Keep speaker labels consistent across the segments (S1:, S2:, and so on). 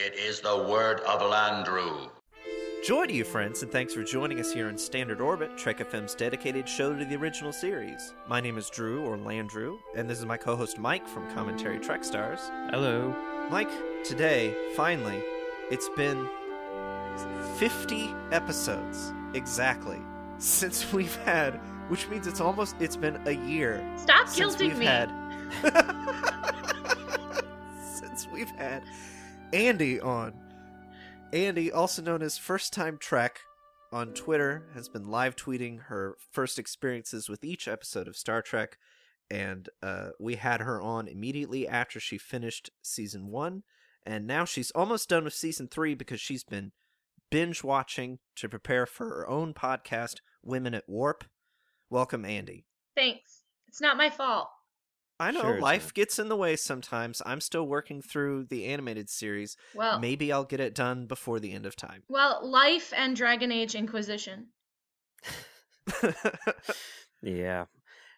S1: It is the word of Landru.
S2: Joy to you, friends, and thanks for joining us here in Standard Orbit, Trek FM's dedicated show to the original series. My name is Drew, or Landrew, and this is my co host Mike from Commentary Trek Stars.
S3: Hello.
S2: Mike, today, finally, it's been 50 episodes exactly since we've had, which means it's almost, it's been a year.
S4: Stop
S2: since
S4: guilting
S2: we've
S4: me.
S2: Had, since we've had Andi on. Andi, also known as First Time Trek on Twitter, has been live tweeting her first experiences with each episode of Star Trek, and uh, we had her on immediately after she finished season one, and now she's almost done with season three because she's been binge watching to prepare for her own podcast, Women at Warp. Welcome, Andi.
S4: Thanks. It's not my fault.
S2: I know
S3: Sure
S2: life gets in the way sometimes. I'm still working through the animated series.
S4: Well,
S2: Maybe I'll get it done before the end of time.
S4: well, life and Dragon Age Inquisition.
S3: Yeah.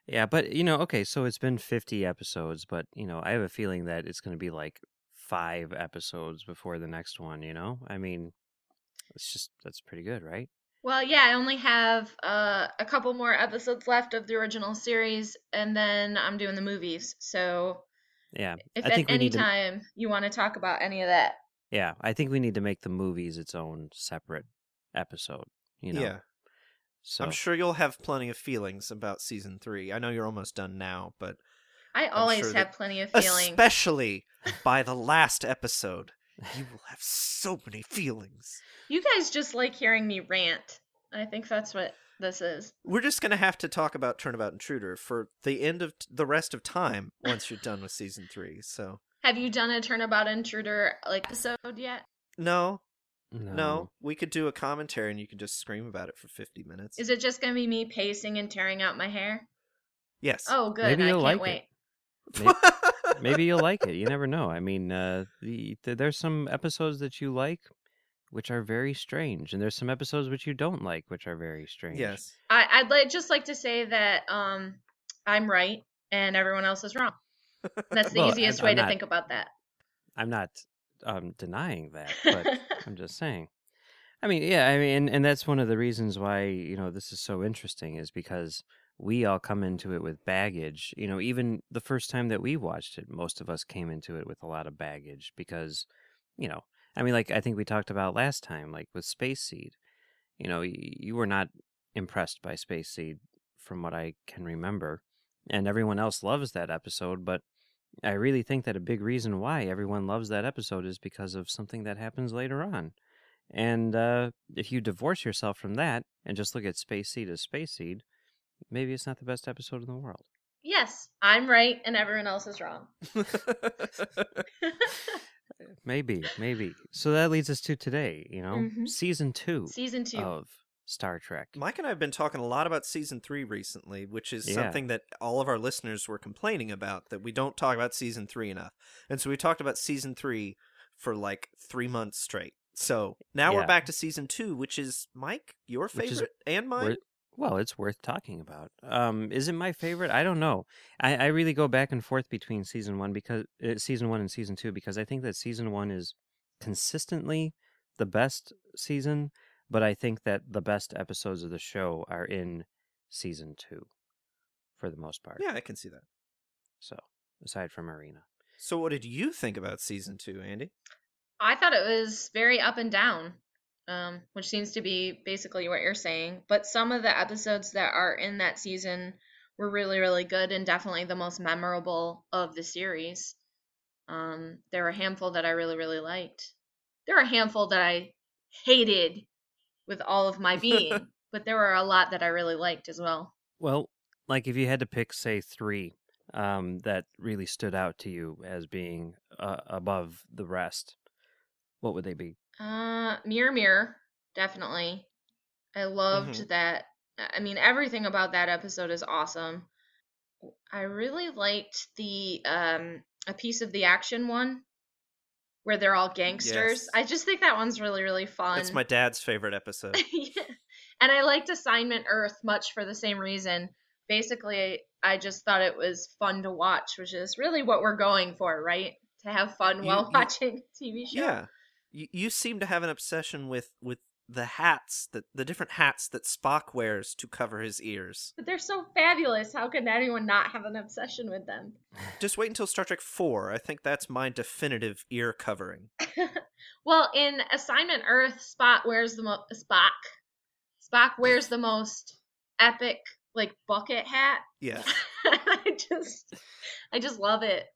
S3: Yeah, but you know, okay, so it's been 50 episodes, but you know, I have a feeling that it's going to be like 5 episodes before the next one, you know? I mean, it's just that's pretty good, right?
S4: Well, yeah, I only have uh, a couple more episodes left of the original series, and then I'm doing the movies. So
S3: Yeah.
S4: if
S3: I
S4: at
S3: think we
S4: any
S3: need to
S4: time you want to talk about any of that,
S3: Yeah, I think we need to make the movies its own separate episode, you know.
S2: Yeah.
S3: So
S2: I'm sure you'll have plenty of feelings about season three. I know you're almost done now, but
S4: I always
S2: sure
S4: have
S2: that-
S4: plenty of feelings.
S2: especially by the last episode, you will have so many feelings.
S4: You guys just like hearing me rant. I think that's what this is.
S2: We're just gonna have to talk about Turnabout Intruder for the end of t- the rest of time once you're done with season three. So
S4: Have you done a Turnabout Intruder like episode yet?
S2: no,
S3: no.
S2: no, we could do a commentary and you could just scream about it for 50 minutes.
S4: Is it just gonna be me pacing and tearing out my hair?
S2: yes.
S4: Oh, good.
S3: Maybe
S4: I
S3: you'll
S4: can't
S3: like it.
S4: wait.
S3: Maybe, maybe you'll like it. You never know. I mean, uh, the, th- there's some episodes that you like, which are very strange, and there's some episodes which you don't like, which are very strange.
S2: yes.
S4: I, I'd like just like to say that um, I'm right and everyone else is wrong. That's the
S3: Well,
S4: easiest
S3: I'm-
S4: way
S3: I'm
S4: to
S3: not-
S4: think about that.
S3: I'm not um, denying that, but I'm just saying. I mean, yeah, I mean, and, and that's one of the reasons why you know this is so interesting is because we all come into it with baggage. You know, even the first time that we watched it, most of us came into it with a lot of baggage because, you know, I mean, like I think we talked about last time, like with Space Seed. You know, you were not impressed by Space Seed from what I can remember, and everyone else loves that episode, but I really think that a big reason why everyone loves that episode is because of something that happens later on. And uh, if you divorce yourself from that and just look at Space Seed as Space Seed, maybe it's not the best episode in the world.
S4: yes, I'm right and everyone else is wrong.
S3: Maybe, maybe. So that leads us to today, you know,
S4: Mhm.
S3: season two
S4: Season two.
S3: of Star Trek.
S2: Mike and I have been talking a lot about season three recently, which is
S3: Yeah.
S2: something that all of our listeners were complaining about that we don't talk about season three enough. And so we talked about season three for like three months straight. So now we're back to season two, which is Mike, your
S3: Which is-
S2: favorite and mine.
S3: Wor- well, it's worth talking about. Um, is it my favorite? I don't know. I, I really go back and forth between season one because uh, season one and season two because I think that season one is consistently the best season, but I think that the best episodes of the show are in season two, for the most part.
S2: Yeah, I can see that.
S3: So aside from Arena,
S2: So what did you think about season two, Andi?
S4: I thought it was very up and down, um, which seems to be basically what you're saying. But some of the episodes that are in that season were really, really good and definitely the most memorable of the series. Um, there were a handful that I really, really liked. There were a handful that I hated with all of my being, but there were a lot that I really liked as well.
S3: well, like if you had to pick, say, three um, that really stood out to you as being uh, above the rest, what would they be?
S4: Uh, Mirror Mirror, definitely. I loved
S2: Mhm.
S4: that. I mean, everything about that episode is awesome. I really liked the um a piece of the action one where they're all gangsters.
S2: Yes.
S4: I just think that one's really really fun.
S2: It's my dad's favorite episode.
S4: Yeah. And I liked Assignment Earth much for the same reason. Basically, I just thought it was fun to watch, which is really what we're going for, right? To have fun
S2: You-
S4: while
S2: you-
S4: watching TV show.
S2: Yeah, you, you seem to have an obsession with with the hats that the different hats that Spock wears to cover his ears.
S4: But they're so fabulous. How can anyone not have an obsession with them?
S2: Just wait until Star Trek Four. I think that's my definitive ear covering.
S4: Well, in Assignment Earth, Spock wears the most Spock. Spock wears the most epic like bucket hat.
S2: Yeah,
S4: I just I just love it.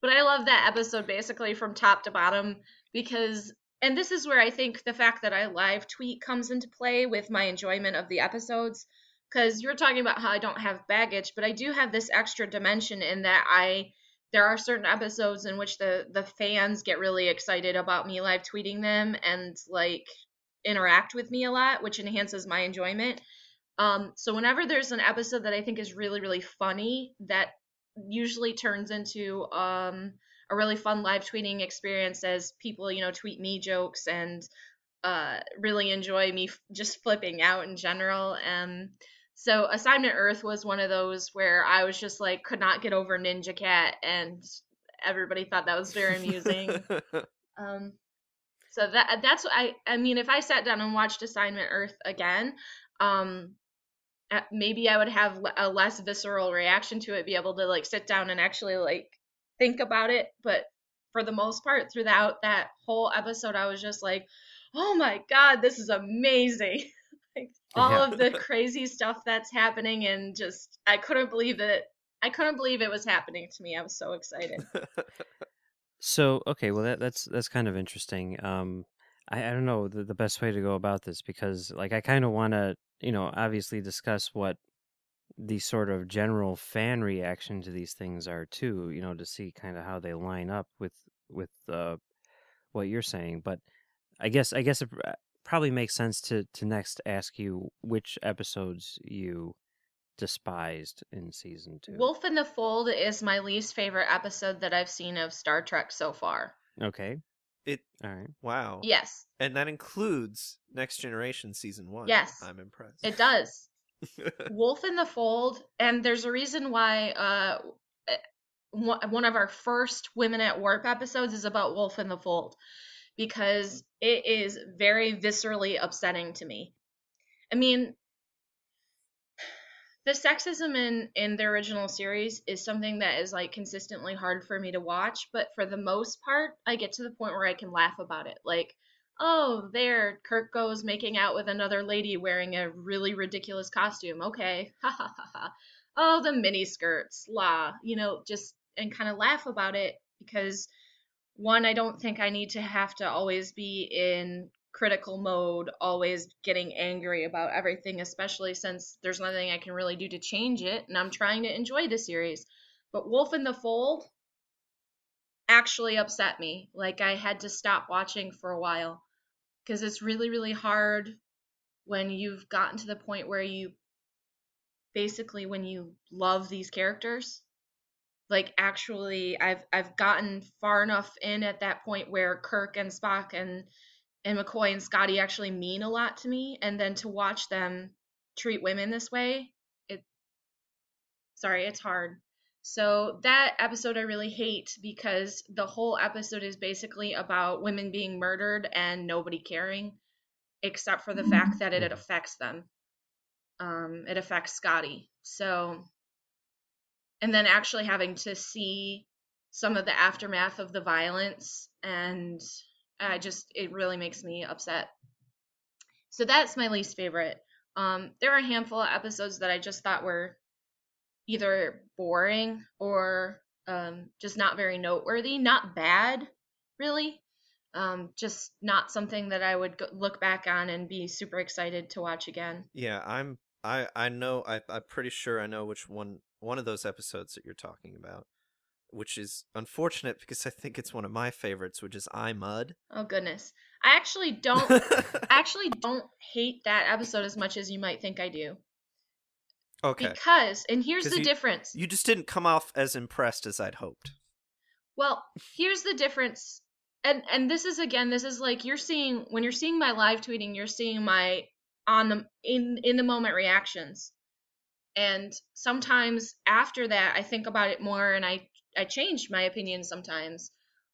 S4: But I love that episode basically from top to bottom because and this is where I think the fact that I live tweet comes into play with my enjoyment of the episodes cuz you're talking about how I don't have baggage, but I do have this extra dimension in that I there are certain episodes in which the the fans get really excited about me live tweeting them and like interact with me a lot, which enhances my enjoyment. Um, so whenever there's an episode that I think is really, really funny, that usually turns into um, a really fun live tweeting experience as people, you know, tweet me jokes and uh, really enjoy me f- just flipping out in general. Um, so Assignment Earth was one of those where I was just like could not get over Ninja Cat, and everybody thought that was very amusing. Um, so that that's what I I mean if I sat down and watched Assignment Earth again, um, maybe I would have a less visceral reaction to it, be able to like sit down and actually like think about it. But for the most part, throughout that whole episode, I was just like, oh my god, this is amazing. like all
S3: Yeah.
S4: of the crazy stuff that's happening, and just I couldn't believe that. I couldn't believe it was happening to me. I was so excited.
S3: So okay, well that that's that's kind of interesting. Um, I, I don't know the, the best way to go about this because like I kind of want to you know obviously discuss what the sort of general fan reaction to these things are too. You know to see kind of how they line up with with uh, what you're saying. But I guess I guess it probably makes sense to to next ask you which episodes you despised in season two.
S4: Wolf in the Fold is my least favorite episode that I've seen of Star Trek so far.
S3: Okay.
S2: it.
S3: All right.
S2: Wow.
S4: Yes,
S2: And that includes Next Generation season one.
S4: Yes.
S2: I'm impressed.
S4: it does. Wolf in the Fold, and there's a reason why uh, eh, one one of our first Women at Warp episodes is about Wolf in the Fold because it is very viscerally upsetting to me. I mean, the sexism in in the original series is something that is like consistently hard for me to watch, but for the most part, I get to the point where I can laugh about it. Like, oh, there, Kirk goes making out with another lady wearing a really ridiculous costume. Okay, ha ha ha ha. Oh, the mini skirts, la, you know, just and kind of laugh about it because one, I don't think I need to have to always be in critical mode, always getting angry about everything, especially since there's nothing I can really do to change it, and I'm trying to enjoy the series. But Wolf in the Fold actually upset me. Like I had to stop watching for a while because it's really, really hard when you've gotten to the point where you basically when you love these characters. Like actually I've I've gotten far enough in at that point where Kirk and Spock and and McCoy and Scotty actually mean a lot to me and then to watch them treat women this way it sorry it's hard so that episode I really hate because the whole episode is basically about women being murdered and nobody caring except for the fact that it, it affects them um it affects Scotty so and then actually having to see some of the aftermath of the violence and I just it really makes me upset. So that's my least favorite. Um there are a handful of episodes that I just thought were either boring or um just not very noteworthy, not bad really. Um just not something that I would go- look back on and be super excited to watch again.
S2: Yeah, I'm. I I know. I I'm pretty sure I know which one one of those episodes that you're talking about, which is unfortunate because I think it's one of my favorites, which is I, Mudd.
S4: Oh goodness. I actually don't I actually don't hate that episode as much as you might think I do.
S2: Okay.
S4: Because and here's the
S2: you-
S4: difference.
S2: You just didn't come off as impressed as I'd hoped.
S4: Well, here's the difference. And and this is again, this is like you're seeing when you're seeing my live tweeting, you're seeing my on the in in the moment reactions. And sometimes after that I think about it more and I I change my opinion sometimes.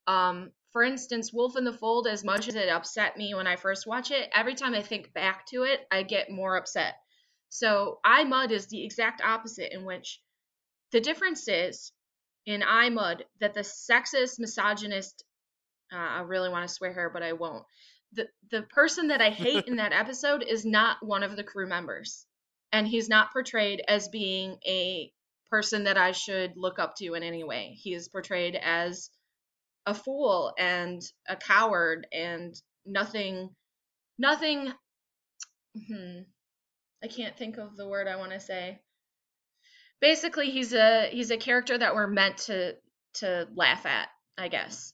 S4: Um for instance, Wolf in the Fold, as much as it upset me when I first watch it, every time I think back to it, I get more upset. So I, Mudd is the exact opposite in which the difference is in I, Mudd that the sexist, misogynist, uh, I really want to swear here, but I won't. The the person that I hate in that episode is not one of the crew members, and he's not portrayed as being a person that I should look up to in any way. He is portrayed as a fool and a coward and nothing, nothing. Hmm, I can't think of the word I want to say basically he's a he's a character that we're meant to to laugh at, I guess.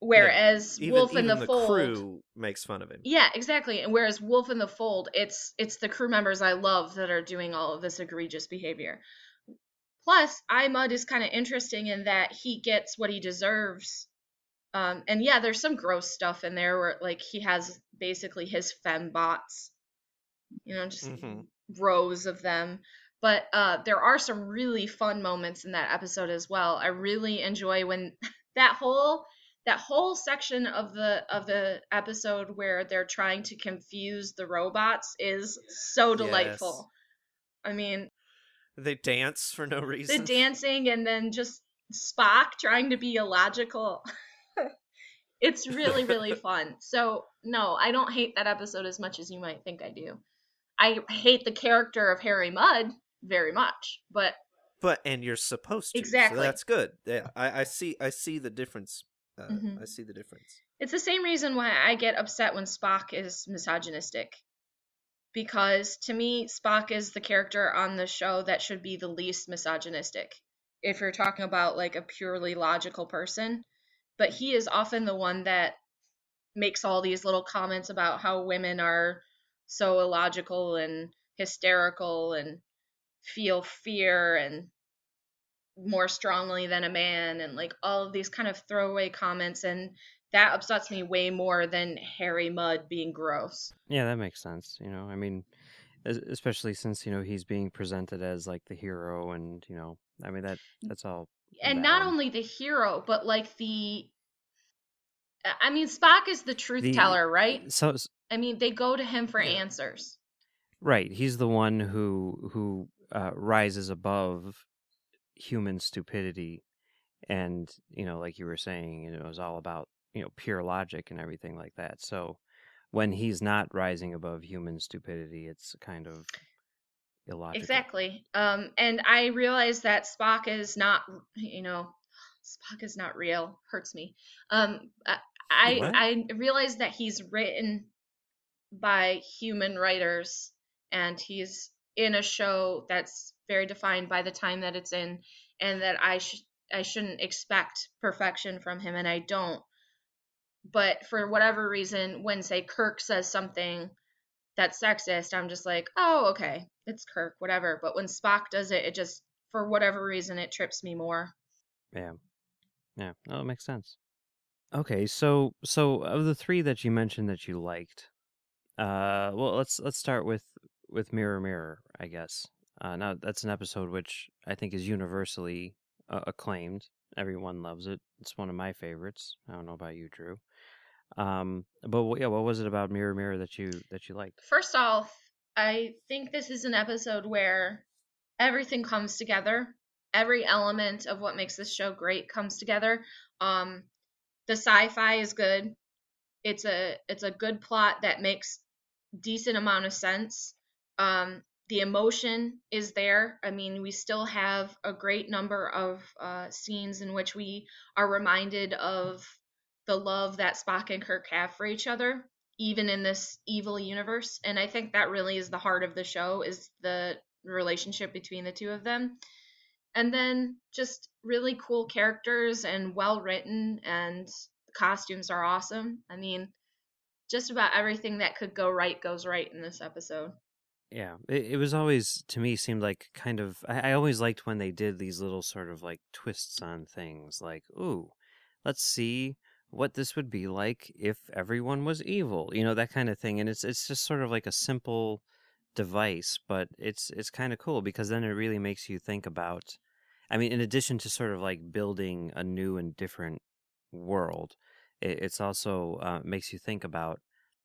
S4: Whereas
S2: Even,
S4: Wolf
S2: even
S4: in the,
S2: the
S4: Fold,
S2: crew makes fun of him.
S4: yeah, exactly. And whereas Wolf in the Fold, it's it's the crew members I love that are doing all of this egregious behavior. Plus, I, Mudd is kind of interesting in that he gets what he deserves. Um, and yeah, there's some gross stuff in there where like he has basically his fembots, you know, just
S2: Mhm.
S4: rows of them. But uh, there are some really fun moments in that episode as well. I really enjoy when that whole that whole section of the of the episode where they're trying to confuse the robots is so delightful. I mean,
S2: They dance for no reason.
S4: the dancing and then just Spock trying to be illogical. it's really really fun. So, no, I don't hate that episode as much as you might think I do. I hate the character of Harry Mudd very much, but
S2: but and you're supposed to.
S4: Exactly.
S2: So that's good. Yeah, I, I see. I see the difference. Uh,
S4: Mhm.
S2: I see the difference.
S4: It's the same reason why I get upset when Spock is misogynistic. Because to me, Spock is the character on the show that should be the least misogynistic. If you're talking about like a purely logical person, but he is often the one that makes all these little comments about how women are so illogical and hysterical and feel fear and more strongly than a man and like all of these kind of throwaway comments and that upsets me way more than Harry Mudd being gross.
S3: Yeah, that makes sense. You know, I mean, especially since you know he's being presented as like the hero, and you know, I mean that that's all.
S4: And not only the hero, but like the I mean Spock is the truth
S3: The-
S4: teller, right?
S3: So
S4: I mean they go to him for
S2: Yeah.
S4: answers.
S3: right, he's the one who who uh, rises above human stupidity, and you know, like you were saying, you know, it was all about you know pure logic and everything like that. So when he's not rising above human stupidity, it's kind of illogical.
S4: Exactly. Um and I realize that Spock is not you know Spock is not real. Hurts me. Um I I,
S2: What?
S4: I realize that he's written by human writers and he's in a show that's very defined by the time that it's in and that I I shouldn't expect perfection from him and I don't. But for whatever reason when say Kirk says something that's sexist, I'm just like, "Oh, okay. It's Kirk, whatever." But when Spock does it, it just for whatever reason it trips me more.
S3: Yeah. Yeah. No, it makes sense. Okay, so so of the three that you mentioned that you liked, uh, well, let's let's start with with Mirror Mirror, I guess. Uh, now that's an episode which I think is universally uh, acclaimed. Everyone loves it. It's one of my favorites. I don't know about you, Drew. Um, but yeah, what was it about Mirror Mirror that you that you liked?
S4: First off, I think this is an episode where everything comes together. Every element of what makes this show great comes together. Um, the sci-fi is good. It's a it's a good plot that makes decent amount of sense. Um, the emotion is there. I mean, we still have a great number of uh, scenes in which we are reminded of the love that Spock and Kirk have for each other, even in this evil universe. And I think that really is the heart of the show is the relationship between the two of them. and then just really cool characters and well written and the costumes are awesome. I mean, just about everything that could go right goes right in this episode.
S3: Yeah, it, it was always to me seemed like kind of. I, I always liked when they did these little sort of like twists on things, like, "Ooh, let's see what this would be like if everyone was evil," you know, that kind of thing. And it's it's just sort of like a simple device, but it's it's kind of cool because then it really makes you think about. I mean, in addition to sort of like building a new and different world, it, it's also uh, makes you think about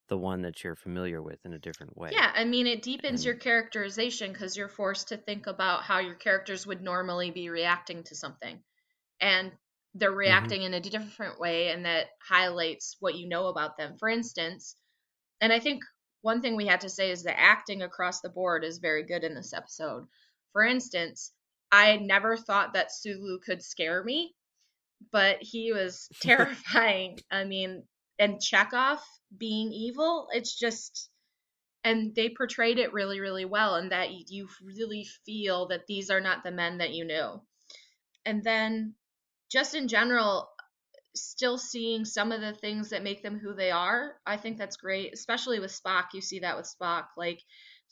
S3: the one that you're familiar with in a different way.
S4: Yeah, I mean, it deepens
S3: And-
S4: your characterization because you're forced to think about how your characters would normally be reacting to something. And they're reacting in a different way, and that highlights what you know about them. For instance, and I think one thing we had to say is the acting across the board is very good in this episode. For instance, I never thought that Sulu could scare me, but he was terrifying. I mean, and Chekov being evil, it's just and they portrayed it really really well and that you really feel that these are not the men that you knew. And then just in general still seeing some of the things that make them who they are i think that's great especially with spock. You see that with spock. Like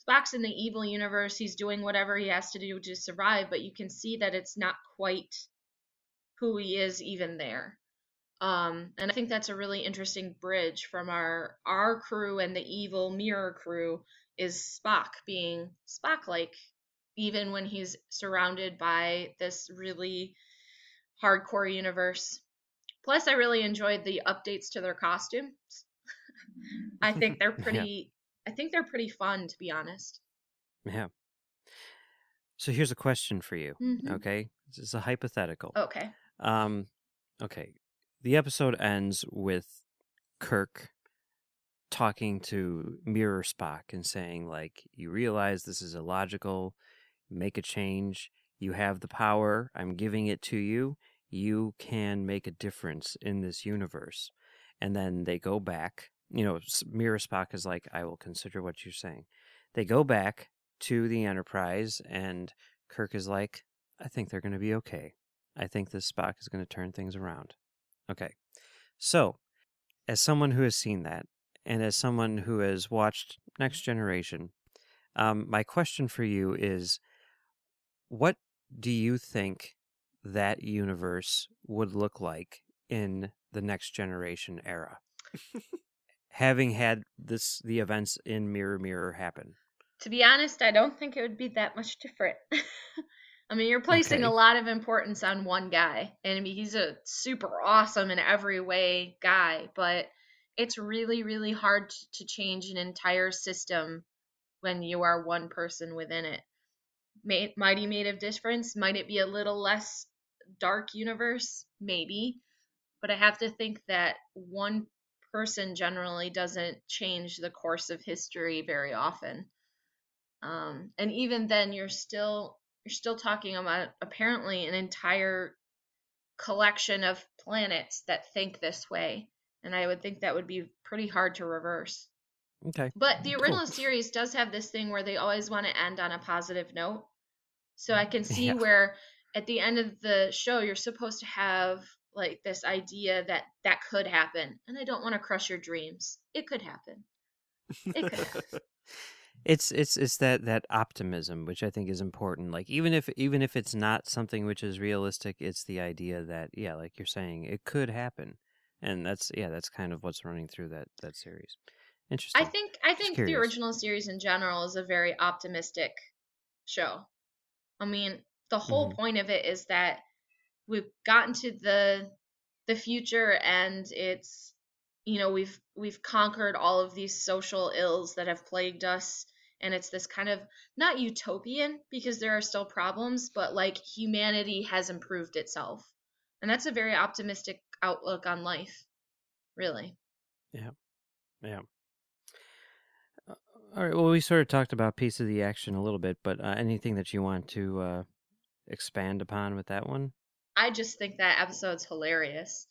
S4: spock's in the evil universe. He's doing whatever he has to do to survive but you can see that it's not quite who he is even there um, and I think that's a really interesting bridge from our our crew and the evil mirror crew is Spock being Spock like even when he's surrounded by this really hardcore universe. Plus I really enjoyed the updates to their costumes. I think they're
S3: Yeah.
S4: pretty I think they're pretty fun to be honest.
S3: Yeah. So here's a question for you.
S4: Mhm.
S3: Okay, this is a hypothetical.
S4: Okay.
S3: Um, okay. The episode ends with Kirk talking to Mirror Spock and saying, like, you realize this is illogical, make a change, you have the power, I'm giving it to you, you can make a difference in this universe. And then they go back, you know, Mirror Spock is like, I will consider what you're saying. They go back to the Enterprise, and Kirk is like, I think they're going to be okay. I think this Spock is going to turn things around. Okay. So, as someone who has seen that, and as someone who has watched Next Generation, um, my question for you is what do you think that universe would look like in the Next Generation era? Having had this the events in Mirror Mirror happen.
S4: To be honest, I don't think it would be that much different. I mean, you're placing a lot of importance on one guy, and I mean, he's a super awesome in every way guy, but it's really, really hard to change an entire system when you are one person within it. May, might he made a difference? Might it be a little less dark universe? Maybe. But I have to think that one person generally doesn't change the course of history very often um, and even then you're still you're still talking about apparently an entire collection of planets that think this way and i would think that would be pretty hard to reverse
S3: Okay.
S4: but the
S3: Cool.
S4: original series does have this thing where they always want to end on a positive note so i can see
S3: Yeah.
S4: where at the end of the show you're supposed to have like this idea that that could happen and i don't want to crush your dreams it could happen it could happen.
S3: it's it's it's that that optimism which i think is important like even if even if it's not something which is realistic it's the idea that yeah like you're saying it could happen. And that's yeah that's kind of what's running through that that series. Interesting.
S4: I think I think the original series in general is a very optimistic show. I mean, the whole
S3: Mhm.
S4: point of it is that we've gotten to the the future and it's you know, we've we've conquered all of these social ills that have plagued us and it's this kind of not utopian because there are still problems, but like humanity has improved itself. And that's a very optimistic outlook on life. Really.
S3: yeah Uh, all right well we sort of talked about piece of the action a little bit but uh, anything that you want to uh expand upon with that one
S4: I just think that episode's hilarious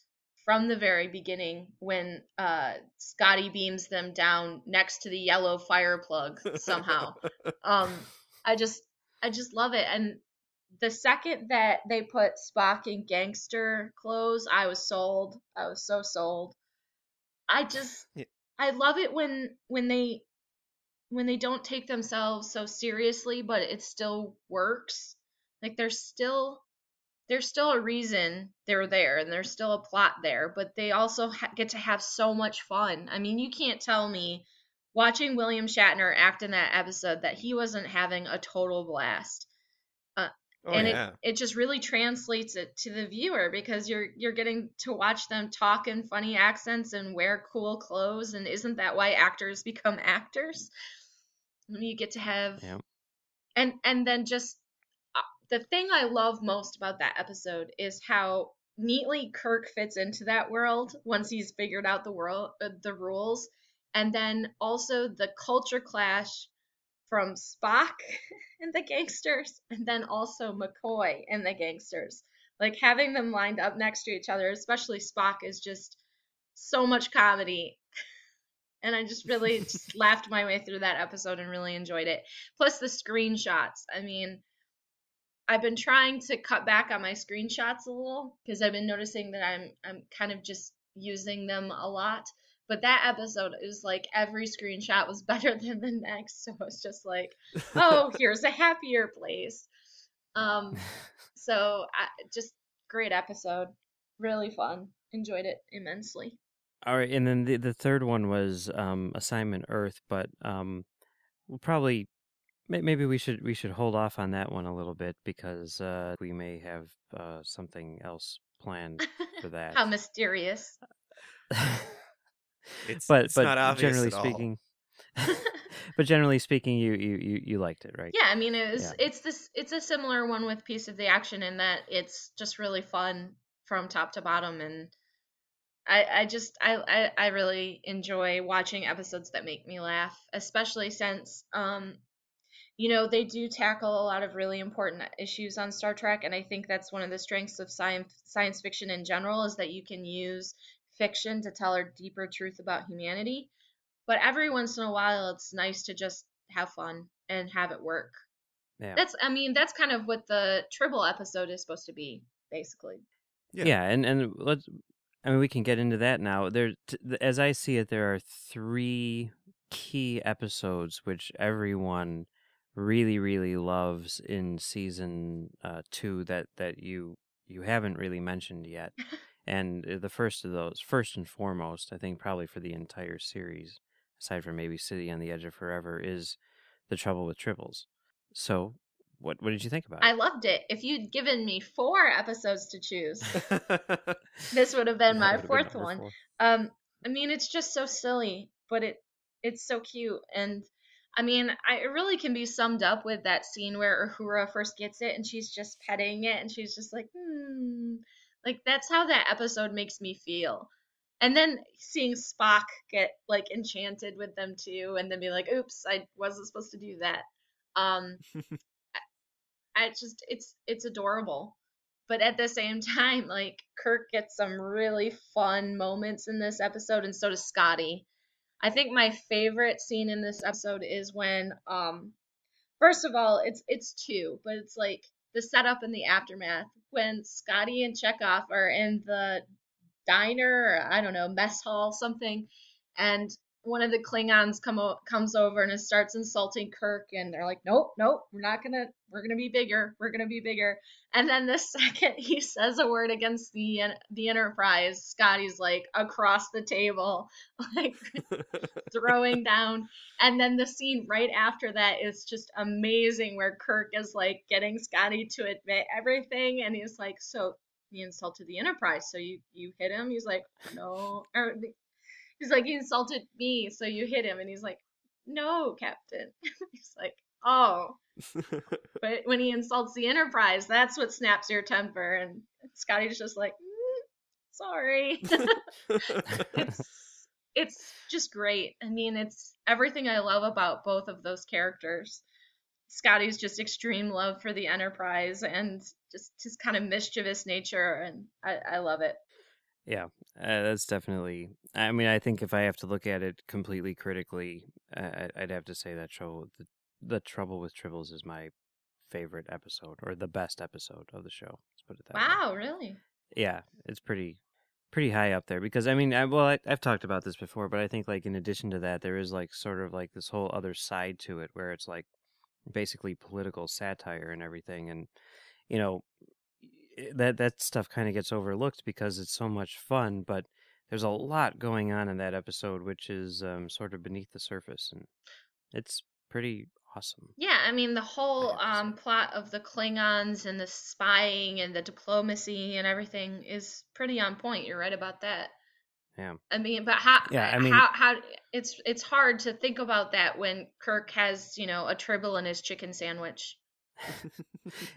S4: from the very beginning when uh, Scotty beams them down next to the yellow fire plug somehow. um, I just I just love it, and the second that they put Spock in gangster clothes, I was sold. I was so sold. I just
S2: Yeah.
S4: I love it when when they when they don't take themselves so seriously, but it still works. Like they're still there's still a reason they're there and there's still a plot there, but they also ha- get to have so much fun. I mean, you can't tell me watching William Shatner act in that episode that he wasn't having a total blast.
S2: Oh
S4: and
S2: yeah.
S4: it, it just really translates it to the viewer because you're you're getting to watch them talk in funny accents and wear cool clothes and isn't that why actors become actors? You get to have
S3: Yep.
S4: and and then just uh, the thing I love most about that episode is how neatly Kirk fits into that world once he's figured out the world uh, the rules and then also the culture clash from Spock and the gangsters and then also McCoy and the gangsters like having them lined up next to each other especially Spock is just so much comedy and I just really just laughed my way through that episode and really enjoyed it. Plus the screenshots. I mean, I've been trying to cut back on my screenshots a little because I've been noticing that I'm I'm kind of just using them a lot. But that episode is like every screenshot was better than the next, so it's just like, oh, here's a happier place. Um, so I, just great episode, really fun, enjoyed it immensely.
S3: All right, and then the the third one was um, Assignment Earth, but um, we'll probably maybe we should we should hold off on that one a little bit because uh, we may have uh, something else planned for that.
S4: How mysterious.
S2: It's,
S3: but
S2: it's
S3: but
S2: not obvious
S3: generally
S2: at all.
S3: speaking, but generally speaking, you, you you you liked it, right?
S4: Yeah, I mean it was
S3: Yeah.
S4: it's this it's a similar one with piece of the action in that it's just really fun from top to bottom and I, I just I, I I really enjoy watching episodes that make me laugh, especially since um you know they do tackle a lot of really important issues on Star Trek and I think that's one of the strengths of science science fiction in general is that you can use fiction to tell a deeper truth about humanity. But every once in a while it's nice to just have fun and have it work.
S3: Yeah.
S4: That's I mean that's kind of what the Tribble episode is supposed to be basically.
S2: Yeah.
S3: Yeah, and and let's. I mean, we can get into that now. There, t- as I see it, there are three key episodes which everyone really, really loves in season uh, two that that you you haven't really mentioned yet. and uh, the first of those, first and foremost, I think probably for the entire series, aside from maybe City on the Edge of Forever, is the Trouble with Tribbles. So, what what did you think about it?
S4: I loved it. If you'd given me four episodes to choose, this would have been my
S3: would've been
S4: fourth one.
S3: four.
S4: Um, I mean, it's just so silly, but it it's so cute, and I mean, I, it really can be summed up with that scene where Uhura first gets it, and she's just petting it, and she's just like, hmm, like that's how that episode makes me feel. And then seeing Spock get like enchanted with them too, and then be like, "Oops, I wasn't supposed to do that." Um, I just it's it's adorable. But at the same time, like Kirk gets some really fun moments in this episode and so does Scotty. I think my favorite scene in this episode is when um first of all, it's it's two, but it's like the setup and the aftermath. When Scotty and Chekov are in the diner or I don't know, mess hall something and one of the Klingons come o- comes over and starts insulting Kirk, and they're like, "Nope, nope, we're not gonna, we're gonna be bigger, we're gonna be bigger." And then the second he says a word against the the Enterprise, Scotty's like across the table, like throwing down. And then the scene right after that is just amazing, where Kirk is like getting Scotty to admit everything, and he's like, "So." He insulted the Enterprise, so you you hit him. He's like, no, or he's like, he insulted me, so you hit him. And he's like, no, Captain. he's like, oh. But when he insults the Enterprise, that's what snaps your temper. And Scotty's just like, "Mm, sorry. it's it's just great. I mean, it's everything I love about both of those characters. Scotty's just extreme love for the Enterprise and just his kind of mischievous nature, and I, I love it.
S3: Yeah, uh, that's definitely. I mean, I think if I have to look at it completely critically, uh, I'd have to say that trouble. The, the trouble with Tribbles is my favorite episode or the best episode of the show. Let's put it that way.
S4: Wow, really?
S3: Yeah, it's pretty pretty high up there because I mean, I, well, I, I've talked about this before, but I think like in addition to that, there is like sort of like this whole other side to it where it's like basically political satire and everything, and you know that that stuff kind of gets overlooked because it's so much fun, but there's a lot going on in that episode which is um, sort of beneath the surface, and it's pretty awesome.
S4: Yeah, I mean the whole um, plot of the Klingons and the spying and the diplomacy and everything is pretty on point. You're right about that.
S3: Yeah.
S4: I mean, but how?
S3: Yeah, I mean-
S4: how how it's it's hard to think about that when Kirk has you know a tribble in his chicken sandwich.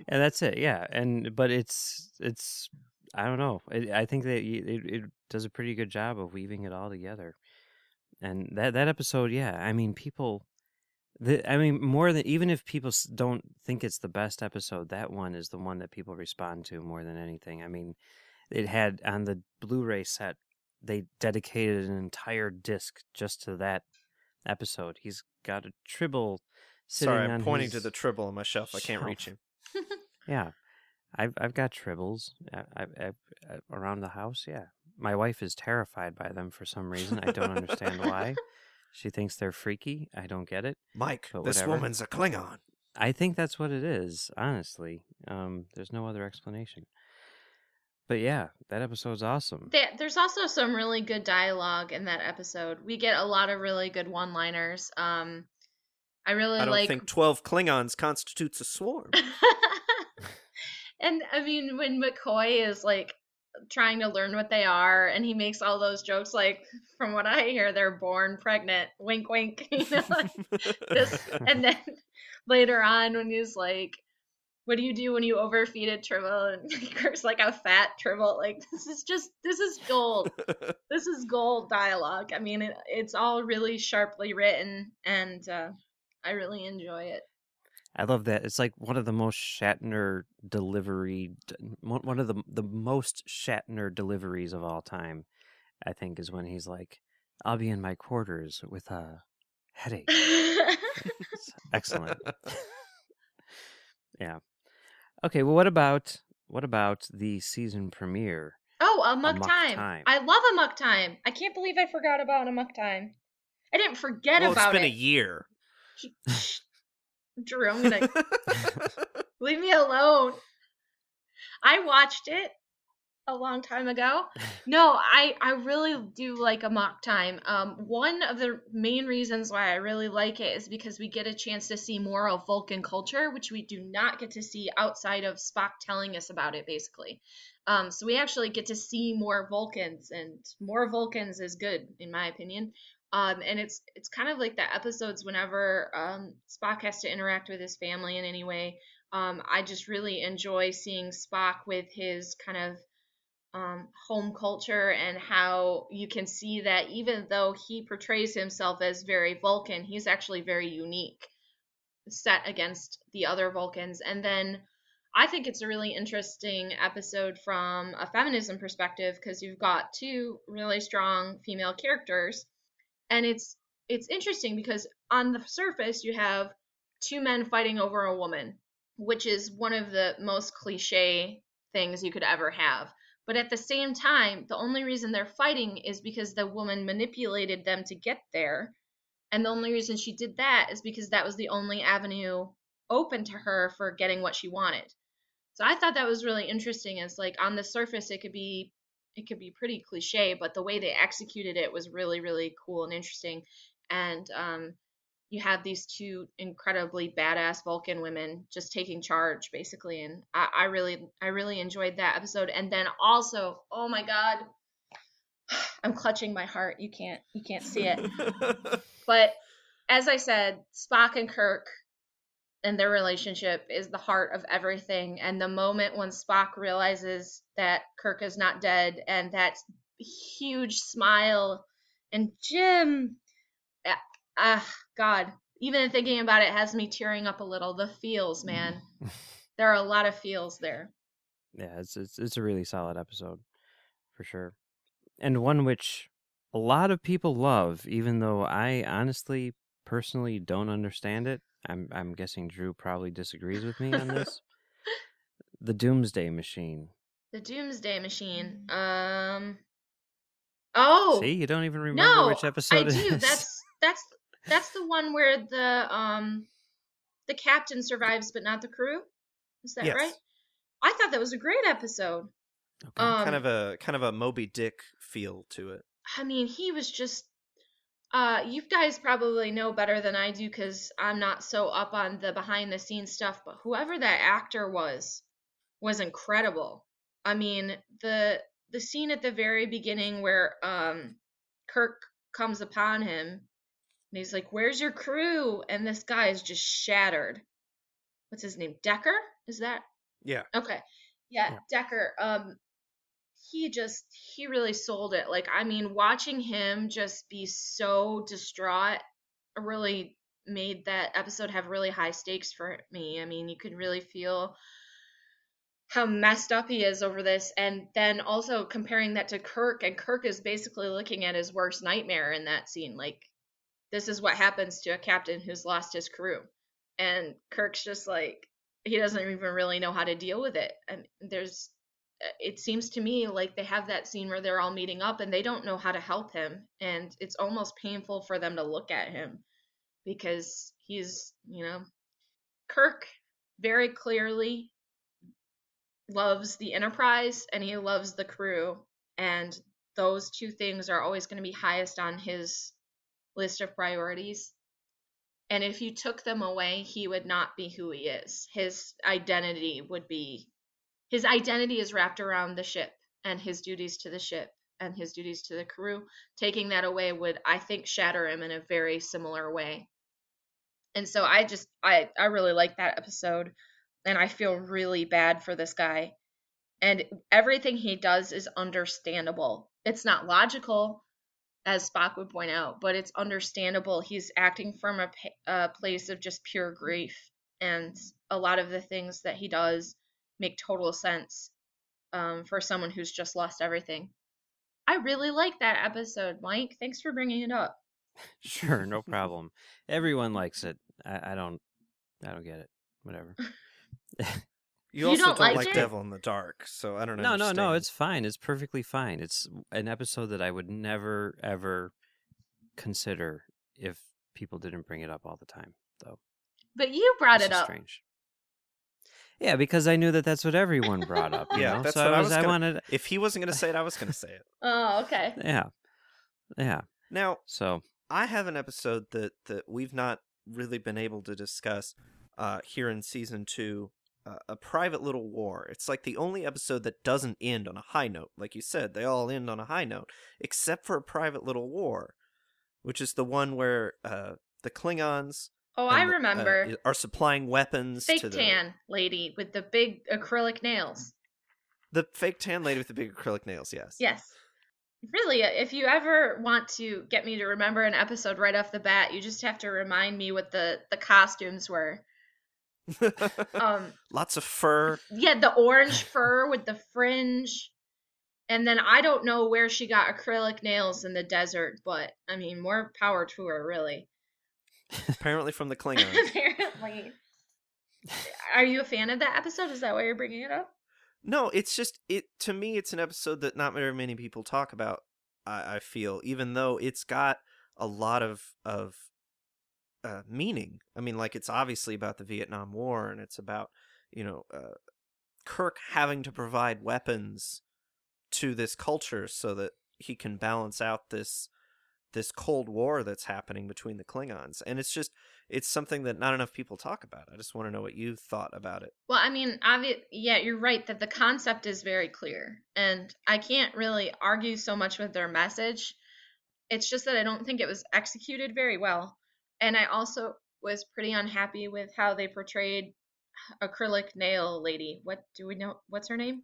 S3: And that's it yeah and but it's it's i don't know it, i think that it, it does a pretty good job of weaving it all together. And that that episode yeah i mean people the, i mean more than even if people don't think it's the best episode that one is the one that people respond to more than anything. I mean it had on the blu-ray set they dedicated an entire disc just to that episode. He's got a sitting
S2: Sorry, I'm pointing to the tribble on my shelf. I can't reach him.
S3: yeah, I've I've got tribbles I, I, I, I- around the house. Yeah, my wife is terrified by them for some reason. I don't understand why. She thinks they're freaky. I don't get it.
S2: Mike,
S3: But
S2: this woman's a Klingon.
S3: I think that's what it is. Honestly, um, there's no other explanation. But yeah, that episode's awesome.
S4: There's also some really good dialogue in that episode. We get a lot of really good one-liners. Um, I really
S2: I don't
S4: like
S2: think 12 Klingons constitutes a swarm.
S4: and I mean, when McCoy is like trying to learn what they are, and he makes all those jokes, like from what I hear, they're born pregnant. Wink, wink. You know, like, this, and then later on, when he's like, "What do you do when you overfeed a tribble?" and Kirk's like a fat tribble. Like this is just this is gold. this is gold dialogue. I mean, it, it's all really sharply written, and uh, I really enjoy it.
S3: I love that. It's like one of the most Shatner delivery, one of the the most Shatner deliveries of all time. I think is when he's like, "I'll be in my quarters with a headache." It's excellent. yeah. Okay. Well, what about what about the season premiere?
S4: Oh,
S3: Amok,
S4: time.
S3: Time.
S4: I love Amok Time. I can't believe I forgot about Amok Time. I didn't forget
S2: well, it's
S4: about
S2: been
S4: it.
S2: a year.
S4: Drew, I'm gonna leave me alone. I watched it a long time ago. No, I I really do like Amok Time. Um, one of the main reasons why I really like it is because we get a chance to see more of Vulcan culture, which we do not get to see outside of Spock telling us about it, basically. Um, so we actually get to see more Vulcans, and more Vulcans is good in my opinion. Um, and it's it's kind of like the episodes whenever um, Spock has to interact with his family in any way. Um, I just really enjoy seeing Spock with his kind of um, home culture and how you can see that even though he portrays himself as very Vulcan, he's actually very unique set against the other Vulcans. And then I think it's a really interesting episode from a feminism perspective because you've got two really strong female characters and it's it's interesting because on the surface you have two men fighting over a woman which is one of the most cliche things you could ever have. But at the same time the only reason they're fighting is because the woman manipulated them to get there. And the only reason she did that is because that was the only avenue open to her for getting what she wanted. So i thought that was really interesting. It's like on the surface it could be it could be pretty cliche, but the way they executed it was really, really cool and interesting. And um, you have these two incredibly badass Vulcan women just taking charge, basically. And I, I really, I really enjoyed that episode. And then also, oh my god, I'm clutching my heart. You can't, you can't see it. But as I said, Spock and Kirk and their relationship is the heart of everything. And the moment when Spock realizes that Kirk is not dead and that huge smile and Jim, ah, ah, God, even thinking about it has me tearing up a little. The feels, man. there are a lot of feels there.
S3: Yeah, it's it's it's a really solid episode for sure. And one which a lot of people love, even though I honestly personally don't understand it. I'm I'm guessing Drew probably disagrees with me on this. the Doomsday Machine.
S4: The Doomsday Machine. Um. Oh.
S3: See, you don't even remember
S4: no,
S3: which episode
S4: I
S3: it
S4: do.
S3: is.
S4: That's that's that's the one where the um the captain survives but not the crew. Is that
S2: Yes.
S4: right? I thought that was a great episode.
S3: Okay.
S4: Um,
S2: kind of a kind of a Moby Dick feel to it.
S4: I mean, he was just. Uh, you guys probably know better than I do because I'm not so up on the behind the scenes stuff. But whoever that actor was, was incredible. I mean, the the scene at the very beginning where um, Kirk comes upon him, and he's like, "Where's your crew?" And this guy is just shattered. What's his name? Decker? Is that
S2: Yeah.
S4: Okay. Yeah,
S3: Yeah.
S4: Decker. Um he just he really sold it. Like I mean, watching him just be so distraught really made that episode have really high stakes for me. I mean, you could really feel how messed up he is over this and then also comparing that to Kirk and Kirk is basically looking at his worst nightmare in that scene. Like this is what happens to a captain who's lost his crew. And Kirk's just like he doesn't even really know how to deal with it. And there's, it seems to me like they have that scene where they're all meeting up and they don't know how to help him. And it's almost painful for them to look at him because he's, you know, Kirk very clearly loves the Enterprise and he loves the crew. And those two things are always going to be highest on his list of priorities. And if you took them away, he would not be who he is. His identity would be his identity is wrapped around the ship and his duties to the ship and his duties to the crew. Taking that away would I think shatter him in a very similar way. And so I just I I really like that episode and I feel really bad for this guy. And everything he does is understandable. It's not logical, as Spock would point out, but it's understandable. He's acting from a, a place of just pure grief, and a lot of the things that he does make total sense um, for someone who's just lost everything. I really like that episode, Mike. Thanks for bringing it up.
S3: Sure, no problem. Everyone likes it. I, I don't. I don't get it. Whatever.
S2: You,
S4: You
S2: also
S4: don't
S2: don't,
S4: like
S2: like,
S4: it?
S2: Devil in the Dark, so I don't know.
S3: No, no, no. It's fine. It's perfectly fine. It's an episode that I would never ever consider if people didn't bring it up all the time. Though
S4: But you brought
S3: This
S4: it
S3: is
S4: up.
S3: strange. Yeah, because I knew that that's what everyone brought up. You
S2: Yeah,
S3: know?
S2: that's
S3: so
S2: what
S3: I
S2: I
S3: was.
S2: was gonna-
S3: wanted.
S2: If he wasn't going to say it, I was going to say it.
S4: Oh, okay.
S3: Yeah, yeah.
S2: Now,
S3: So
S2: I have an episode that that we've not really been able to discuss uh, here in season two. Uh, a private little war. It's like the only episode that doesn't end on a high note. Like you said, they all end on a high note, except for a private little war, which is the one where uh, the Klingons.
S4: Oh, I
S2: uh,
S4: remember.
S2: are supplying weapons to
S4: Fake
S2: the
S4: tan lady with the big acrylic nails.
S2: the fake tan lady with the big acrylic nails. Yes.
S4: Yes. Really, if you ever want to get me to remember an episode right off the bat, you just have to remind me what the the costumes were. Um,
S2: Lots of fur.
S4: yeah, the orange fur with the fringe. And then I don't know where she got acrylic nails in the desert, but I mean, more power to her, really.
S2: Apparently from the Klingons.
S4: Apparently. Are you a fan of that episode? Is that why you're bringing it up?
S2: No, it's just it to me. It's an episode that not very many people talk about. I, I feel, even though it's got a lot of of uh, meaning. I mean, like it's obviously about the Vietnam War, and it's about you know uh, Kirk having to provide weapons to this culture so that he can balance out this this Cold War that's happening between the Klingons, and it's just it's something that not enough people talk about. I just want to know what you thought about it.
S4: Well, I mean, obvi- yeah, you're right that the concept is very clear, and I can't really argue so much with their message. It's just that I don't think it was executed very well, and I also was pretty unhappy with how they portrayed acrylic nail lady. What do we know? What's her name?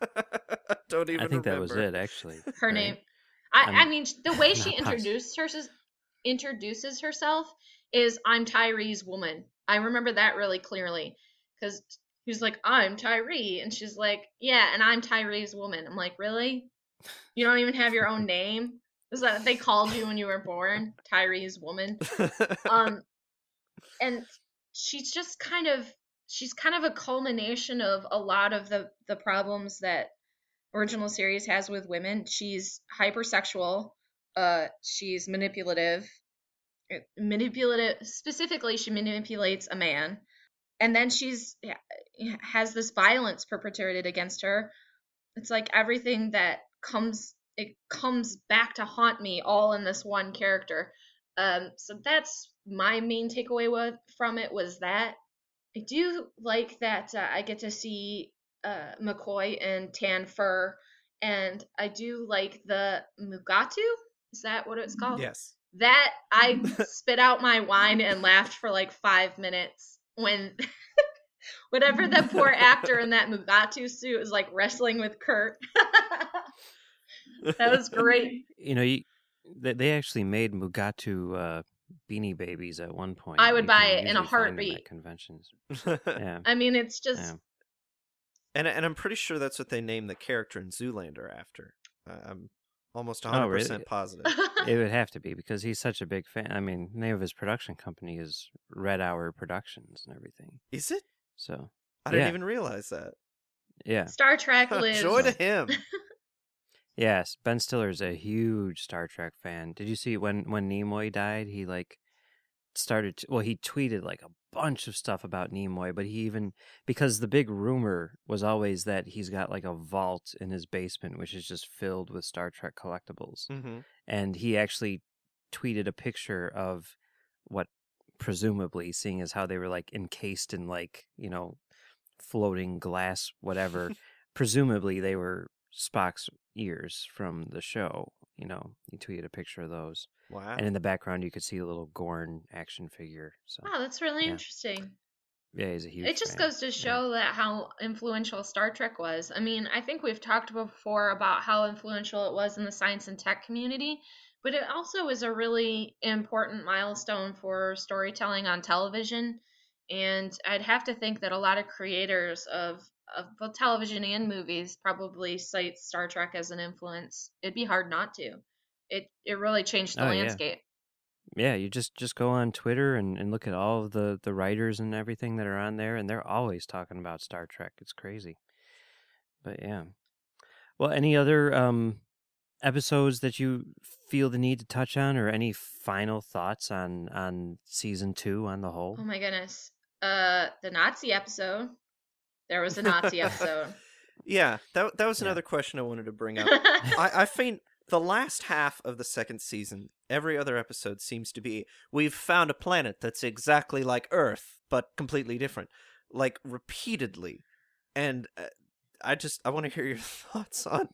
S2: Don't even.
S3: I think that was it. Actually,
S4: Her
S3: right?
S4: name. I, I mean, the way she
S3: not positive.
S4: introduced her, introduces herself is "I'm Tyree's woman." I remember that really clearly because he's like, "I'm Tyree," and she's like, "Yeah, and I'm Tyree's woman." I'm like, "Really? You don't even have your own name? Is that they called you when you were born, Tyree's woman?" Um, and she's just kind of she's kind of a culmination of a lot of the the problems that original series has with women. She's hypersexual. Uh, she's manipulative. Manipulative. Specifically, she manipulates a man, and then she's has this violence perpetrated against her. It's like everything that comes it comes back to haunt me all in this one character. Um, so that's my main takeaway with, from it was that I do like that uh, I get to see uh, McCoy and Tan Fur, and I do like the Mugatu. Is that what it's called?
S2: Yes.
S4: That I spit out my wine and laughed for like five minutes when whatever the poor actor in that Mugatu suit is like wrestling with Kirk. that was great.
S3: You know, you, they, they actually made Mugatu uh, beanie babies at one point.
S4: I would
S3: You
S4: buy it in a
S3: usually find them
S4: heartbeat.
S3: At conventions. Yeah.
S4: I mean, it's just
S3: yeah.
S2: And and I'm pretty sure that's what they named the character in Zoolander after. Uh, I'm almost 100%
S3: Oh, really?
S2: positive.
S3: It would have to be because he's such a big fan. I mean, the name of his production company is Red Hour Productions and everything.
S2: Is it?
S3: So
S2: I didn't
S3: Yeah.
S2: even realize that.
S3: yeah,
S4: Star Trek lives.
S2: Joy to him.
S3: yes. Ben Stiller's a huge Star Trek fan. Did you see when when Nimoy died? He like started. To, well, he tweeted like a bunch of stuff about Nimoy, but he even because the big rumor was always that he's got like a vault in his basement, which is just filled with Star Trek collectibles.
S2: hmm
S3: and he actually tweeted a picture of what presumably seeing as how they were like encased in like you know floating glass whatever presumably they were spock's ears from the show you know he tweeted a picture of those
S2: Wow.
S3: and in the background you could see a little gorn action figure so
S4: Wow, that's really
S3: Yeah.
S4: interesting.
S3: yeah he's a huge
S4: It just
S3: fan.
S4: goes to
S3: Yeah.
S4: show that how influential Star Trek was. I mean, I think we've talked before about how influential it was in the science and tech community, but it also is a really important milestone for storytelling on television. And I'd have to think that a lot of creators of of both television and movies probably cite Star Trek as an influence. It'd be hard not to. It it really changed the
S3: Oh,
S4: landscape.
S3: yeah you just just go on twitter and, and look at all of the the writers and everything that are on there and they're always talking about star trek it's crazy but yeah well any other um episodes that you feel the need to touch on or any final thoughts on on season two on the whole
S4: Oh my goodness. Uh the Nazi episode. There was a Nazi episode.
S2: Yeah, that that was
S3: Yeah.
S2: another question I wanted to bring up. I, I find the last half of the second season, every other episode seems to be we've found a planet that's exactly like Earth but completely different, like repeatedly. And uh, I just I want to hear your thoughts on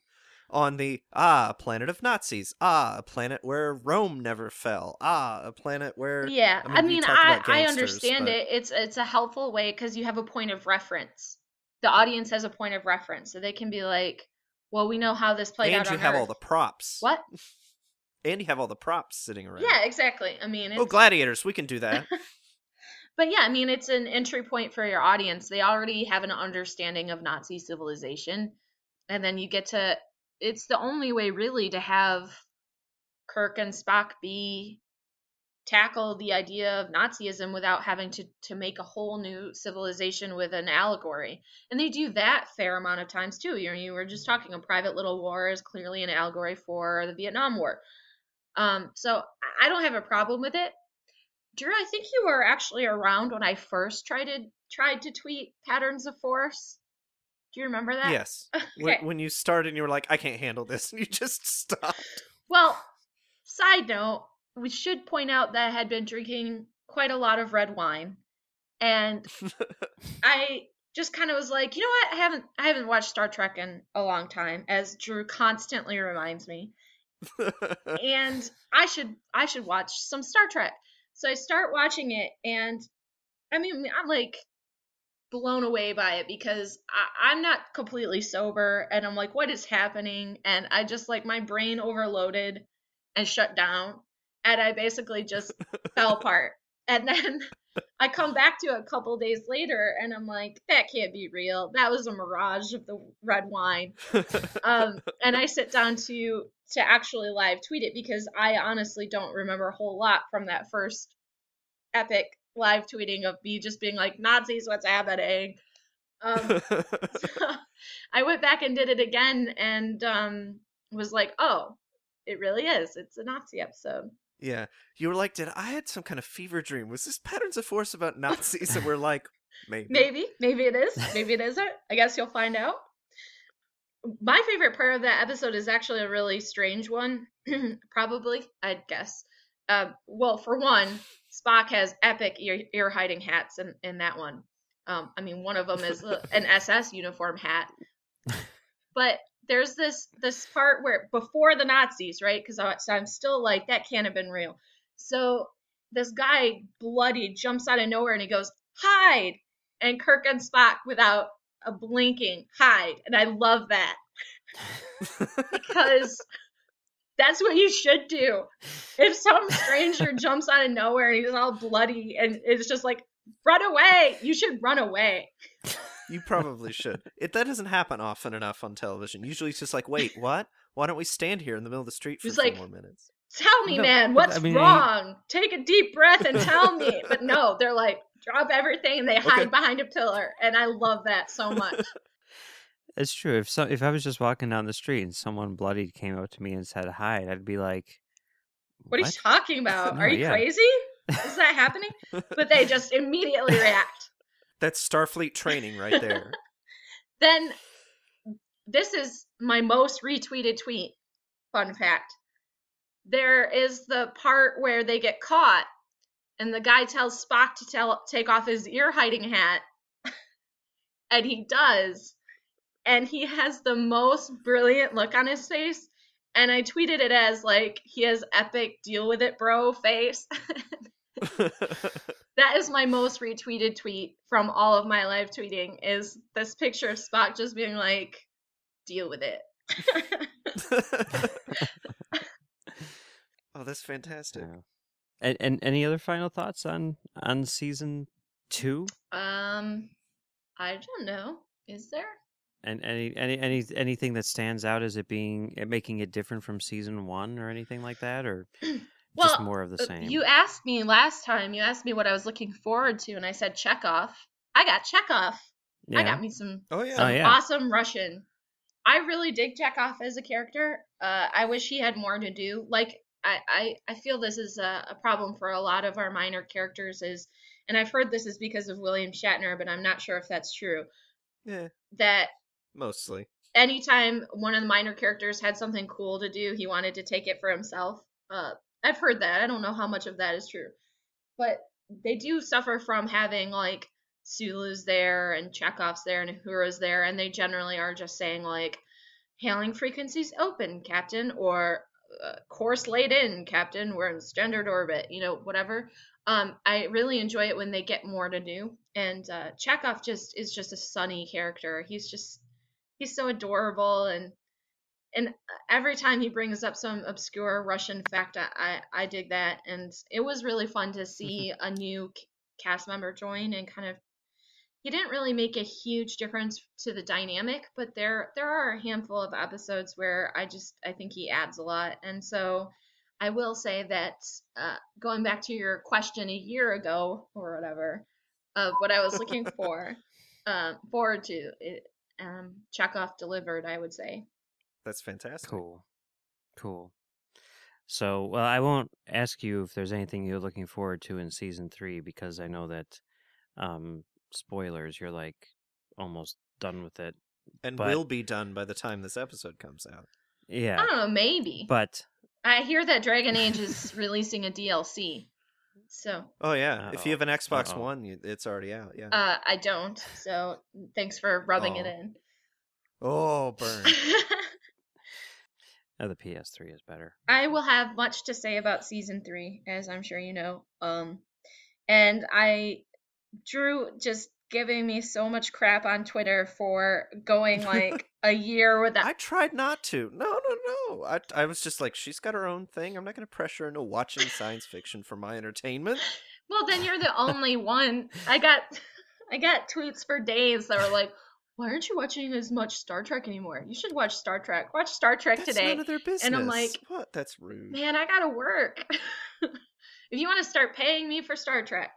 S2: on the ah a planet of Nazis, ah a planet where Rome never fell, ah a planet where
S4: Yeah,
S2: I
S4: I
S2: mean, you
S4: mean, I, I understand
S2: but-
S4: it. It's it's a helpful way because you have a point of reference. The audience has a point of reference, so they can be like, "Well, we know how this played
S2: and
S4: out
S2: And
S4: you
S2: have all the props.
S4: what?
S2: And you have all the props sitting around.
S4: Yeah, exactly. I mean, oh, it's,
S2: Oh, gladiators, we can do that.
S4: but yeah, I mean, it's an entry point for your audience. They already have an understanding of Nazi civilization, and then you get to. It's the only way, really, to have Kirk and Spock be tackle the idea of Nazism without having to to make a whole new civilization with an allegory. And they do that fair amount of times too. You know, you were just talking a private little war is clearly an allegory for the Vietnam War. Um, so I- don't have a problem with it. Drew, I think you were actually around when I first tried to tried to tweet patterns of force. Do you remember that?
S2: Yes.
S4: Okay.
S2: When, when you started and you were like, I can't handle this, and you just stopped.
S4: Well, side note, we should point out that I had been drinking quite a lot of red wine, and I just kind of was like, you know what? I haven't I haven't watched Star Trek in a long time, as Drew constantly reminds me, and I should I should watch some Star Trek. So I start watching it, and I mean, I'm like blown away by it because I, I'm not completely sober, and I'm like, what is happening? And I just like my brain overloaded and shut down, and I basically just fell apart. And then I come back to it a couple days later, and I'm like, that can't be real. That was a mirage of the red wine um, and I sit down to to actually live tweet it because I honestly don't remember a whole lot from that first epic live tweeting of me just being like, Nazis, what's happening? Um, so I went back and did it again and um, was like, oh, it really is. It's a Nazi episode.
S2: Yeah, you were like, did I had some kind of fever dream? Was this Patterns of Force about Nazis? and we're like, maybe.
S4: Maybe, maybe it is. Maybe it isn't. I guess you'll find out. My favorite part of that episode is actually a really strange one. Probably, I'd guess. Uh, well, for one, Spock has epic ear, ear hiding hats in, in that one. Um, I mean, one of them is an SS uniform hat. But there's this this part where before the Nazis, right? Because I'm still like that can't have been real. So this guy bloody jumps out of nowhere and he goes hide, and Kirk and Spock without a blinking hide, and I love that because that's what you should do. If some stranger jumps out of nowhere and he's all bloody and it's just like run away, you should run away.
S2: You probably should. It that doesn't happen often enough on television. Usually it's just like, wait, what? Why don't we stand here in the middle of the street for
S4: He's
S2: four
S4: like-
S2: more minutes?
S4: Tell me,
S3: No,
S4: man, what's
S3: I mean, he-
S4: wrong? Take a deep breath and tell me. But no, they're like, drop everything and they hide
S2: Okay.
S4: behind a pillar. And I love that so much.
S3: It's true. If so, if I was just walking down the street and someone bloody came up to me and said hi, I'd be like,
S4: What, are you talking about?
S3: No,
S4: Are you
S3: yeah.
S4: crazy? Is that happening? But they just immediately react.
S2: That's Starfleet training right there.
S4: Then this is my most retweeted tweet. Fun fact. There is the part where they get caught and the guy tells Spock to tell take off his ear hiding hat. and he does. And he has the most brilliant look on his face. And I tweeted it as like he has epic deal with it bro face. That is my most retweeted tweet from all of my live tweeting is this picture of Spock just being like, deal with it.
S2: oh, that's fantastic.
S3: Yeah. And, and any other final thoughts on on season two?
S4: um, I don't know. Is there?
S3: And any any any anything that stands out as it being it making it different from season one or anything like that, or just
S4: Well,
S3: more of the
S4: Uh,
S3: same?
S4: You asked me last time, you asked me what I was looking forward to, and I said Chekov. I got Chekov.
S3: yeah.
S4: I got me some
S2: Oh yeah.
S3: Oh, yeah.
S4: awesome Russian. I really dig Chekov as a character. Uh, I wish he had more to do. Like I, I, I feel this is a, a problem for a lot of our minor characters is, and I've heard this is because of William Shatner, but I'm not sure if that's true.
S2: Yeah,
S4: That
S2: mostly.
S4: anytime one of the minor characters had something cool to do, he wanted to take it for himself. Uh, I've heard that. I don't know how much of that is true, but they do suffer from having like Sulu's there and Chekov's there and Uhura's there, and they generally are just saying like, "Hailing frequencies open, Captain," or uh, "Course laid in, Captain. We're in standard orbit," you know, whatever. Um, I really enjoy it when they get more to do, and uh, Chekhov just is just a sunny character. He's just he's so adorable and and every time he brings up some obscure Russian fact, I I, I dig that, and it was really fun to see a new cast member join and kind of. He didn't really make a huge difference to the dynamic, but there there are a handful of episodes where I just I think he adds a lot, and so I will say that uh, going back to your question a year ago or whatever of what I was looking for, um, forward to it, um, Chekov delivered, I would say.
S2: That's fantastic.
S3: Cool. Cool. So, well, I won't ask you if there's anything you're looking forward to in season three because I know that, um, spoilers, you're like almost done with it.
S2: And
S3: But-
S2: will be done by the time this episode comes out.
S3: Yeah, I
S4: don't know, maybe.
S3: But,
S4: I hear that Dragon Age is releasing a DLC. So,
S2: Oh yeah, if you have an Xbox
S3: Uh-oh.
S2: One, you, it's already out. Yeah.
S4: uh, I don't. So, thanks for rubbing it
S2: Oh.
S4: in.
S2: oh, burn.
S3: uh, the PS3 is better.
S4: I will have much to say about season three, as I'm sure you know. Um, and I, Drew, just giving me so much crap on Twitter for going like a year without.
S2: I tried not to. No, no, no. I, I was just like, she's got her own thing. I'm not going to pressure her into watching science fiction for my entertainment.
S4: Well, then you're the only one. I got, I got tweets for days that were like, "Why aren't you watching as much Star Trek anymore? You should watch Star Trek. Watch Star Trek
S2: That's
S4: today."
S2: none of their business.
S4: And I'm like,
S2: what? That's rude.
S4: Man, I gotta work. if you want to start paying me for Star Trek,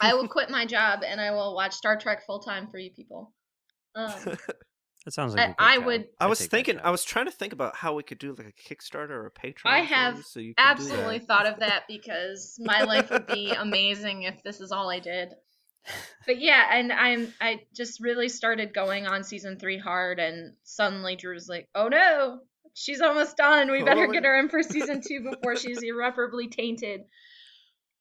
S4: I will quit my job and I will watch Star Trek full time for you people. Um,
S3: That sounds like a
S4: I,
S3: good
S4: I would
S2: I was thinking. I was trying to think about how we could do like a Kickstarter or a Patreon.
S4: I have
S2: you, so you
S4: absolutely thought of that because my life would be amazing if this is all I did. But yeah, and I'm I just really started going on season three hard, and suddenly Drew's like, "Oh no, she's almost done. We better
S2: Oh,
S4: get her in for season two before she's irreparably tainted."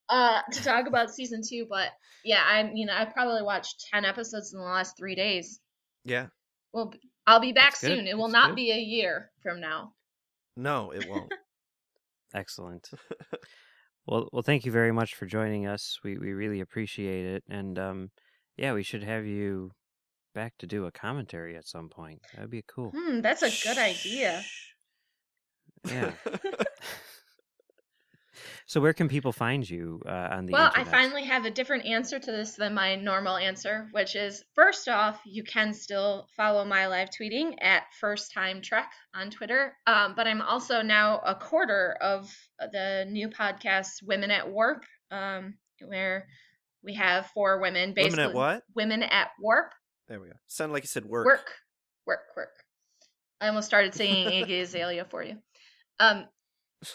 S4: Uh, to talk about season two, but yeah, I mean, I probably watched ten episodes in the last three days.
S2: Yeah.
S4: Well, I'll be back
S3: That's good.
S4: soon. It will
S3: That's
S4: not
S3: good.
S4: be a year from now.
S2: No, it won't.
S3: Excellent. well, well, thank you very much for joining us. We we really appreciate it, and um, yeah, we should have you back to do a commentary at some point. That'd be cool.
S4: Hmm, that's a good idea.
S3: Yeah. so, where can people find you uh, on the
S4: Well, I finally have a different answer to this than my normal answer, which is first off, you can still follow my live tweeting at First Time Trek on Twitter. Um, but I'm also now a quarter of the new podcast Women at Warp, um, where we have four women basically.
S2: Women at what?
S4: Women at Warp.
S2: There we go. Sounded like you said work.
S4: Work. Work, work. I almost started singing Iggy Azalea for you. Um,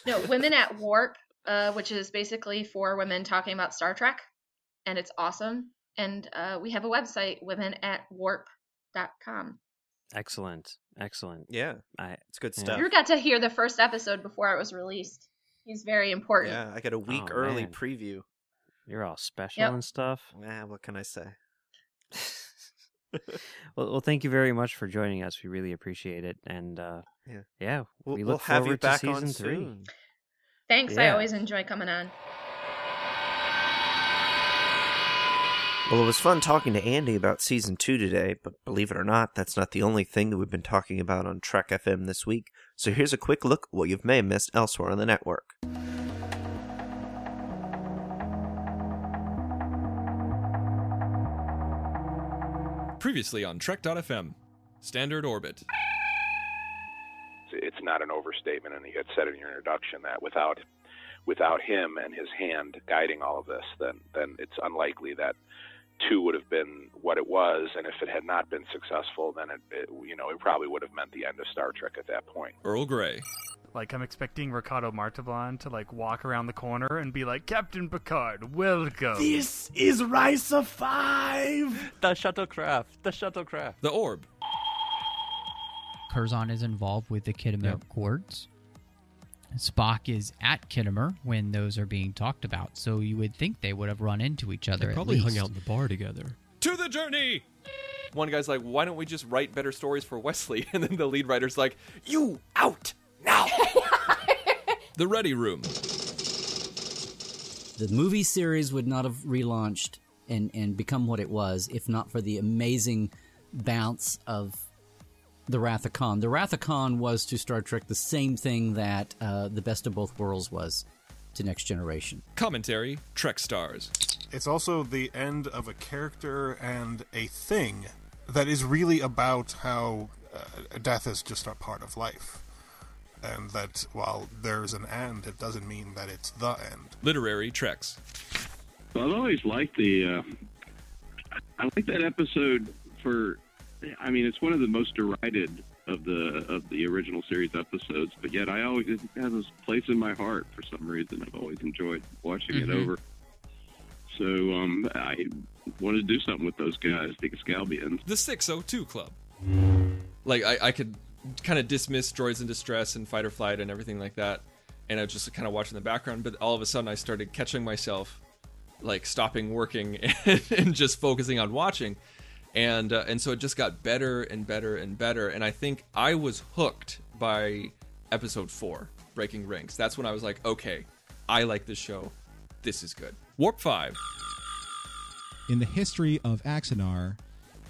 S4: no, Women at Warp, uh, which is basically for women talking about Star Trek, and it's awesome. And uh, we have a website, womenatwarp.com.
S3: Excellent, excellent.
S2: Yeah,
S3: I
S2: it's good stuff.
S4: You got to hear the first episode before it was released. He's very important.
S2: Yeah, I got a week
S3: Oh,
S2: early
S3: man.
S2: preview.
S3: you're all special
S4: Yep.
S3: and stuff.
S2: Yeah, what can I say?
S3: well, well, thank you very much for joining us. We really appreciate it, and uh,
S2: Yeah.
S3: yeah,
S2: We'll,
S3: we
S2: we'll
S3: look
S2: have
S3: forward
S2: you back
S3: to season
S2: on
S3: three.
S2: soon.
S4: Thanks. I always enjoy coming on.
S2: Well, it was fun talking to Andi about season two today, but believe it or not, that's not the only thing that we've been talking about on Trek FM this week. So here's a quick look at what you may have missed elsewhere on the network.
S5: Previously on Trek.fm, Standard Orbit.
S6: It's not an overstatement, and you had said in your introduction that without without him and his hand guiding all of this, then then it's unlikely that two would have been what it was, and if it had not been successful, then it, it you know it probably would have meant the end of Star Trek at that point.
S5: Earl Grey.
S7: Like I'm expecting Ricardo Montalban to like walk around the corner and be like, Captain Picard, welcome.
S8: This is Risa 5!
S9: The shuttlecraft. The shuttlecraft.
S5: The Orb.
S10: Curzon is involved with the Khitomer
S5: Yep.
S10: Accords. Spock is at Khitomer when those are being talked about, so you would think they would have run into each other.
S11: They
S10: at
S11: probably
S10: least.
S11: hung out in the bar together.
S5: To the journey!
S9: One guy's like, why don't we just write better stories for Wesley? And then the lead writer's like, you out now.
S5: The Ready Room.
S12: The movie series would not have relaunched and, and become what it was if not for the amazing bounce of the Wrath of Khan. The Wrath of Khan was to Star Trek the same thing that uh, the Best of Both Worlds was to Next Generation.
S5: Commentary Trek Stars.
S13: It's also the end of a character and a thing that is really about how uh, death is just a part of life. And that while there's an end, it doesn't mean that it's the end.
S5: Literary Treks.
S14: Well, I've always liked the. Uh, I like that episode for. I mean, it's one of the most derided of the of the original series episodes, but yet I always it has this place in my heart for some reason. I've always enjoyed watching it
S5: Mm-hmm.
S14: over. So um, I wanted to do something with those guys, the Excalbians.
S5: The 602 Club. Like, I, I could kind of dismiss Droids in Distress and Fighter Flight and everything like that. And I was just kind of watching the background, but all of a sudden I started catching myself, like, stopping working and, and just focusing on watching. And, uh, and so it just got better and better and better. And I think I was hooked by episode four, Breaking Ranks. That's when I was like, okay, I like this show. This is good. Warp 5.
S15: In the history of Axanar,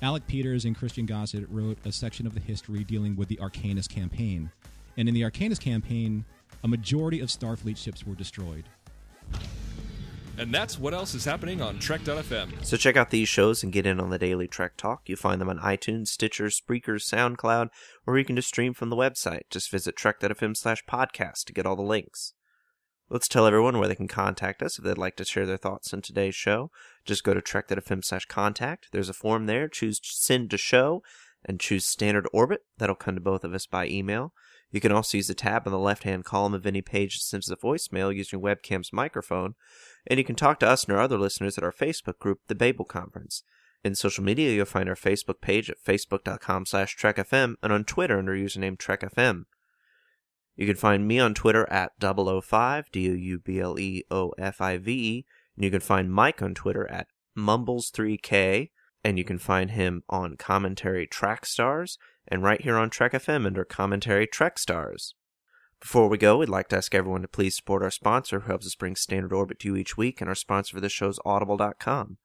S15: Alec Peters and Christian Gossett wrote a section of the history dealing with the Arcanus campaign. And in the Arcanus campaign, a majority of Starfleet ships were destroyed.
S5: And that's what else is happening on Trek.fm.
S2: So check out these shows and get in on the daily Trek Talk. You'll find them on iTunes, Stitcher, Spreaker, SoundCloud, or you can just stream from the website. Just visit trek.fm slash podcast to get all the links. Let's tell everyone where they can contact us if they'd like to share their thoughts on today's show. Just go to trek.fm slash contact. There's a form there. Choose send to show and choose standard orbit. That'll come to both of us by email. You can also use the tab on the left hand column of any page that sends a voicemail using your webcam's microphone. And you can talk to us and our other listeners at our Facebook group, The Babel Conference. In social media, you'll find our Facebook page at facebook.com slash trekfm and on Twitter under username trekfm. You can find me on Twitter at 005, D-O-U-B-L-E-O-F-I-V-E, and you can find Mike on Twitter at Mumbles3K, and you can find him on Commentary Trek Stars, and right here on Trek FM under Commentary Trek Stars. Before we go, we'd like to ask everyone to please support our sponsor who helps us bring Standard Orbit to you each week, and our sponsor for this show is Audible.com.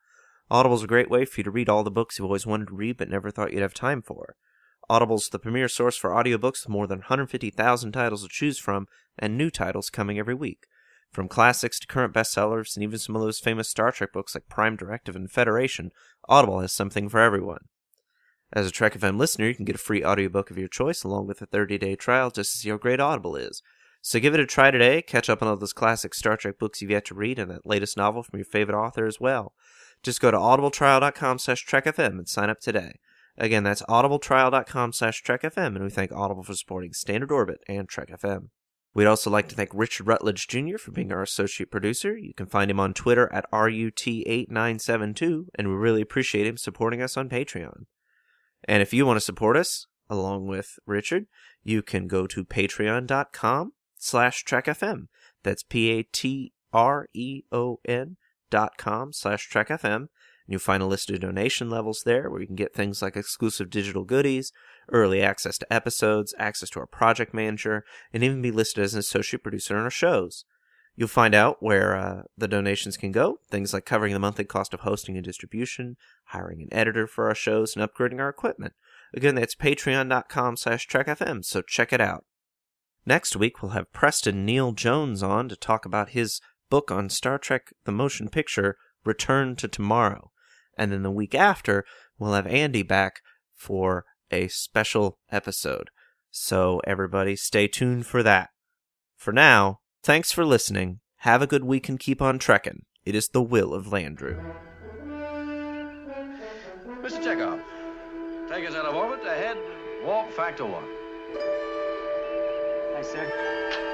S2: Audible is a great way for you to read all the books you've always wanted to read but never thought you'd have time for. Audible's the premier source for audiobooks with more than 150,000 titles to choose from and new titles coming every week. From classics to current bestsellers and even some of those famous Star Trek books like Prime Directive and Federation, Audible has something for everyone. As a Trek FM listener, you can get a free audiobook of your choice along with a 30-day trial just to see how great Audible is. So give it a try today, catch up on all those classic Star Trek books you've yet to read and that latest novel from your favorite author as well. Just go to audibletrial.com slash trekfm and sign up today. Again, that's audibletrial.com slash trekfm, and we thank Audible for supporting Standard Orbit and Trek FM. We'd also like to thank Richard Rutledge Jr. for being our associate producer. You can find him on Twitter at RUT8972, and we really appreciate him supporting us on Patreon. And if you want to support us, along with Richard, you can go to patreon.com slash trekfm. That's P-A-T-R-E-O-N dot com slash trekfm. You'll find a list of donation levels there where you can get things like exclusive digital goodies, early access to episodes, access to our project manager, and even be listed as an associate producer on our shows. You'll find out where uh, the donations can go, things like covering the monthly cost of hosting and distribution, hiring an editor for our shows, and upgrading our equipment. Again, that's patreon.com slash trekfm, so check it out. Next week, we'll have Preston Neal Jones on to talk about his book on Star Trek the Motion Picture, Return to Tomorrow. And then the week after, we'll have Andi back for a special episode. So, everybody, stay tuned for that. For now, thanks for listening. Have a good week and keep on trekking. It is the will of Landru.
S16: Mr. Chekov, take us out of orbit ahead, warp factor one.
S17: Hi, sir.